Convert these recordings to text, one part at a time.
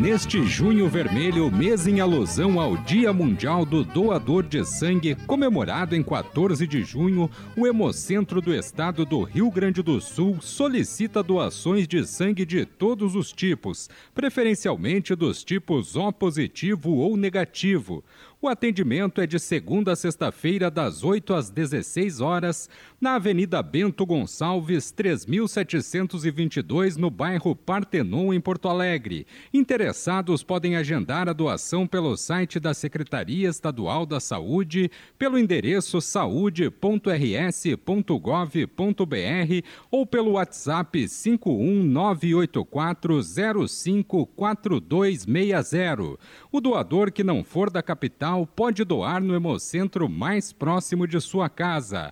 Neste junho vermelho, mês em alusão ao Dia Mundial do Doador de Sangue, comemorado em 14 de junho, o Hemocentro do Estado do Rio Grande do Sul solicita doações de sangue de todos os tipos, preferencialmente dos tipos O positivo ou negativo. O atendimento é de segunda a sexta-feira, das 8 às 16 horas, na Avenida Bento Gonçalves, 3722, no bairro Partenon, em Porto Alegre. Interessados podem agendar a doação pelo site da Secretaria Estadual da Saúde, pelo endereço saúde.rs.gov.br ou pelo WhatsApp 51984054260. O doador que não for da capital pode doar no Hemocentro mais próximo de sua casa.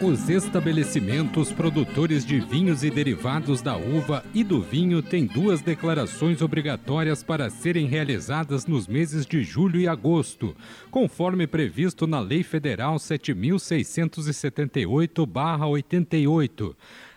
Os estabelecimentos produtores de vinhos e derivados da uva e do vinho têm duas declarações obrigatórias para serem realizadas nos meses de julho e agosto, conforme previsto na Lei Federal 7678-88.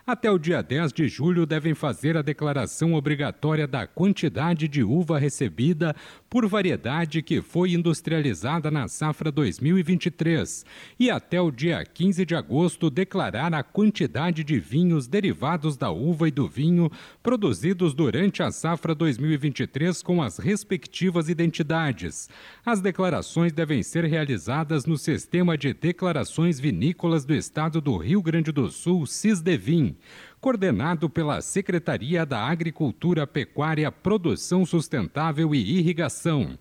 Até o dia 10 de julho devem fazer a declaração obrigatória da quantidade de uva recebida por variedade que foi industrializada na safra 2023 e até o dia 15 de agosto declarar a quantidade de vinhos derivados da uva e do vinho produzidos durante a safra 2023 com as respectivas identidades. As declarações devem ser realizadas no Sistema de Declarações Vinícolas do Estado do Rio Grande do Sul, SISDEVIN coordenado pela Secretaria da Agricultura, Pecuária, Produção Sustentável e Irrigação.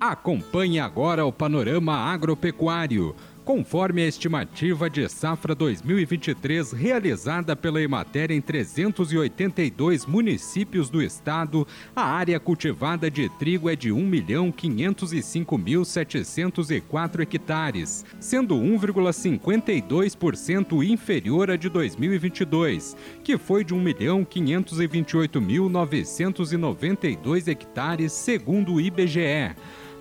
Acompanhe agora o panorama agropecuário conforme a estimativa de safra 2023 realizada pela Emater em 382 municípios do estado, a área cultivada de trigo é de 1.505.704 hectares, sendo 1,52% inferior à de 2022, que foi de 1.528.992 hectares, segundo o IBGE.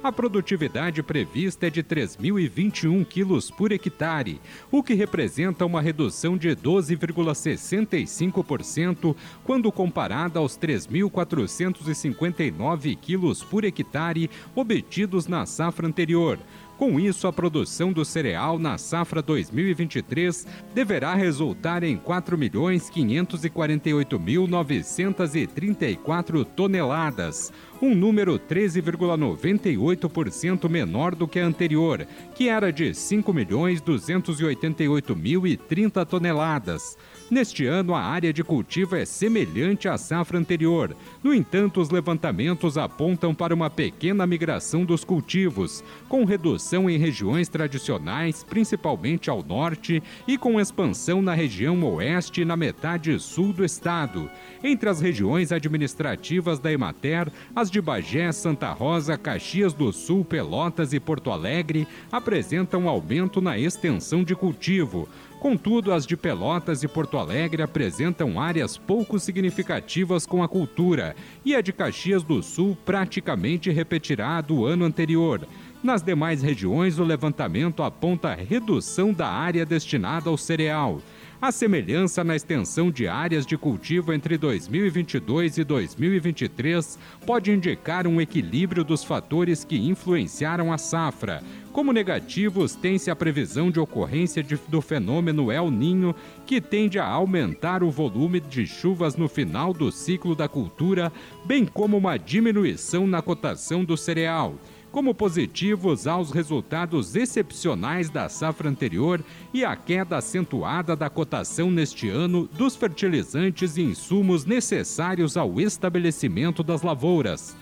A produtividade prevista é de 3.021 quilos por hectare, o que representa uma redução de 12,65% quando comparada aos 3.459 quilos por hectare obtidos na safra anterior. Com isso, a produção do cereal na safra 2023 deverá resultar em 4.548.934 toneladas, um número 13,98% menor do que a anterior, que era de 5.288.030 toneladas. Neste ano, a área de cultivo é semelhante à safra anterior. No entanto, os levantamentos apontam para uma pequena migração dos cultivos, com redução em regiões tradicionais, principalmente ao norte, e com expansão na região oeste e na metade sul do estado. Entre as regiões administrativas da Emater, as de Bagé, Santa Rosa, Caxias do Sul, Pelotas e Porto Alegre apresentam aumento na extensão de cultivo. Contudo, as de Pelotas e Porto Alegre apresentam áreas pouco significativas com a cultura, e a de Caxias do Sul praticamente repetirá a do ano anterior. Nas demais regiões, o levantamento aponta redução da área destinada ao cereal. A semelhança na extensão de áreas de cultivo entre 2022 e 2023 pode indicar um equilíbrio dos fatores que influenciaram a safra. Como negativos, tem-se a previsão de ocorrência de, do fenômeno El Ninho, que tende a aumentar o volume de chuvas no final do ciclo da cultura, bem como uma diminuição na cotação do cereal como positivos aos resultados excepcionais da safra anterior e a queda acentuada da cotação neste ano dos fertilizantes e insumos necessários ao estabelecimento das lavouras.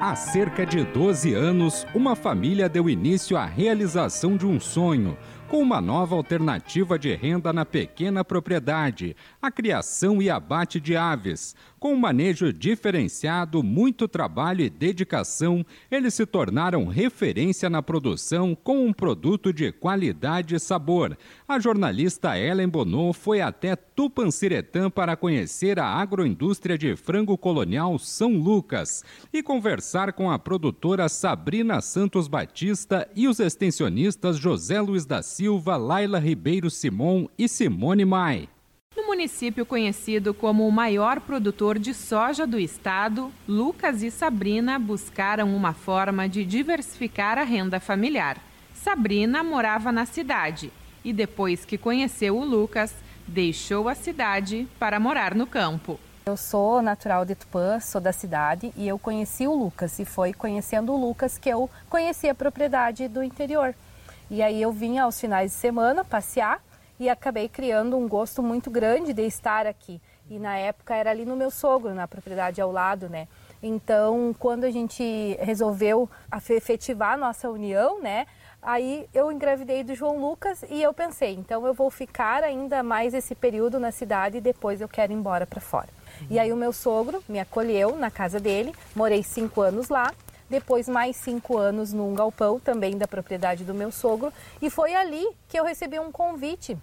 Há cerca de 12 anos, uma família deu início à realização de um sonho com uma nova alternativa de renda na pequena propriedade, a criação e abate de aves. Com um manejo diferenciado, muito trabalho e dedicação, eles se tornaram referência na produção com um produto de qualidade e sabor. A jornalista Ellen Bonot foi até Tupanciretã para conhecer a agroindústria de frango colonial São Lucas e conversar com a produtora Sabrina Santos Batista e os extensionistas José Luiz da Silva, Laila Ribeiro Simon e Simone Mai. Município conhecido como o maior produtor de soja do estado, Lucas e Sabrina buscaram uma forma de diversificar a renda familiar. Sabrina morava na cidade e, depois que conheceu o Lucas, deixou a cidade para morar no campo. Eu sou natural de Tupã, sou da cidade e eu conheci o Lucas e foi conhecendo o Lucas que eu conheci a propriedade do interior. E aí eu vinha aos finais de semana passear e acabei criando um gosto muito grande de estar aqui. E na época era ali no meu sogro, na propriedade ao lado, né? Então, quando a gente resolveu efetivar a nossa união, né? Aí eu engravidei do João Lucas e eu pensei, então eu vou ficar ainda mais esse período na cidade e depois eu quero ir embora para fora. Uhum. E aí o meu sogro me acolheu na casa dele, morei cinco anos lá depois mais cinco anos num galpão também da propriedade do meu sogro e foi ali que eu recebi um convite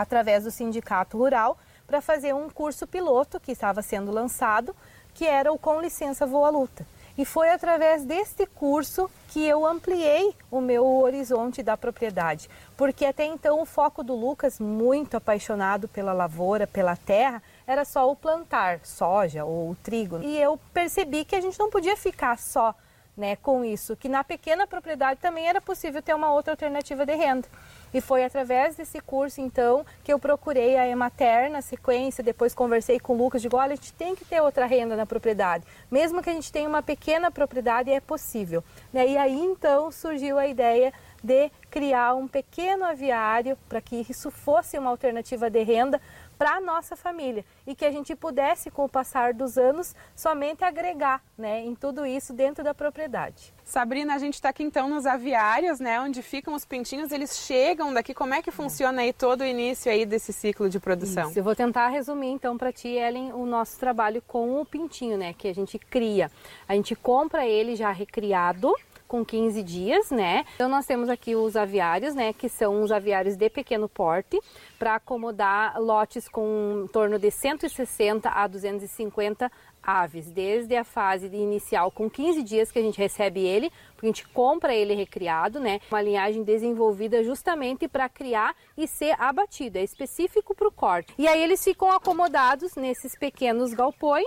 através do Sindicato Rural para fazer um curso piloto que estava sendo lançado, que era o Com Licença Voa Luta. E foi através deste curso que eu ampliei o meu horizonte da propriedade, porque até então o foco do Lucas, muito apaixonado pela lavoura, pela terra, era só o plantar soja ou trigo. E eu percebi que a gente não podia ficar só né, com isso, que na pequena propriedade também era possível ter uma outra alternativa de renda. E foi através desse curso, então, que eu procurei a Emater na sequência, depois conversei com o Lucas, digo, olha, a gente tem que ter outra renda na propriedade. Mesmo que a gente tenha uma pequena propriedade, é possível. Né? E aí, então, surgiu a ideia de criar um pequeno aviário para que isso fosse uma alternativa de renda para a nossa família e que a gente pudesse, com o passar dos anos, somente agregar né, em tudo isso dentro da propriedade. Sabrina, a gente está aqui então nos aviários, né, onde ficam os pintinhos, eles chegam daqui, como é que funciona aí todo o início aí desse ciclo de produção? Isso, eu vou tentar resumir então para ti, Ellen, o nosso trabalho com o pintinho, né, que a gente cria. A gente compra ele já recriado, com 15 dias, né? Então nós temos aqui os aviários, né, que são os aviários de pequeno porte, para acomodar lotes com em torno de 160 a 250 aves, desde a fase inicial com 15 dias que a gente recebe ele, porque a gente compra ele recriado, né? Uma linhagem desenvolvida justamente para criar e ser abatido, é específico para o corte. E aí eles ficam acomodados nesses pequenos galpões.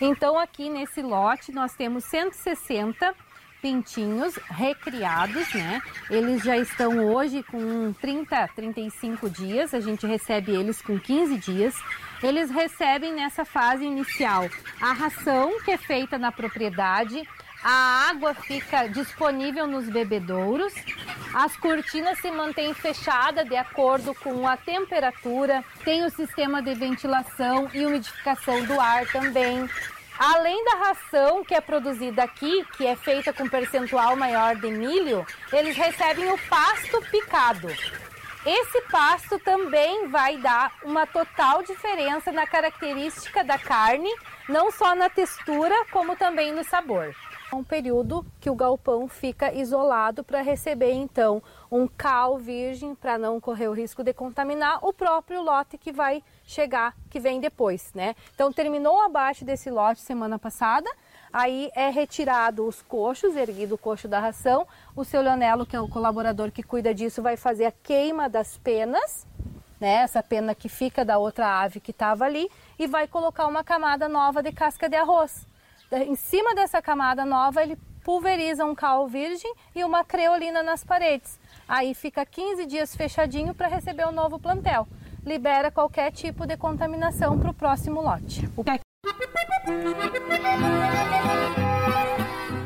Então aqui nesse lote nós temos 160 pintinhos recriados, né? Eles já estão hoje com 30, 35 dias, a gente recebe eles com 15 dias. Eles recebem nessa fase inicial a ração que é feita na propriedade, a água fica disponível nos bebedouros, as cortinas se mantêm fechadas de acordo com a temperatura, tem o sistema de ventilação e umidificação do ar também. Além da ração que é produzida aqui, que é feita com percentual maior de milho, eles recebem o pasto picado. Esse pasto também vai dar uma total diferença na característica da carne, não só na textura, como também no sabor. Um período que o galpão fica isolado para receber então um cal virgem para não correr o risco de contaminar o próprio lote que vai chegar, que vem depois, né? Então terminou o abate desse lote semana passada, aí é retirado os coxos, erguido o coxo da ração, o seu Leonelo, que é o colaborador que cuida disso, vai fazer a queima das penas, né? Essa pena que fica da outra ave que estava ali e vai colocar uma camada nova de casca de arroz. Em cima dessa camada nova, ele pulveriza um cal virgem e uma creolina nas paredes. Aí fica 15 dias fechadinho para receber o novo plantel. Libera qualquer tipo de contaminação para o próximo lote.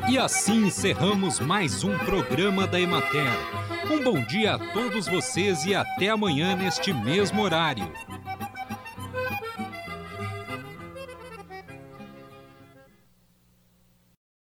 E assim encerramos mais um programa da Emater. Um bom dia a todos vocês e até amanhã neste mesmo horário.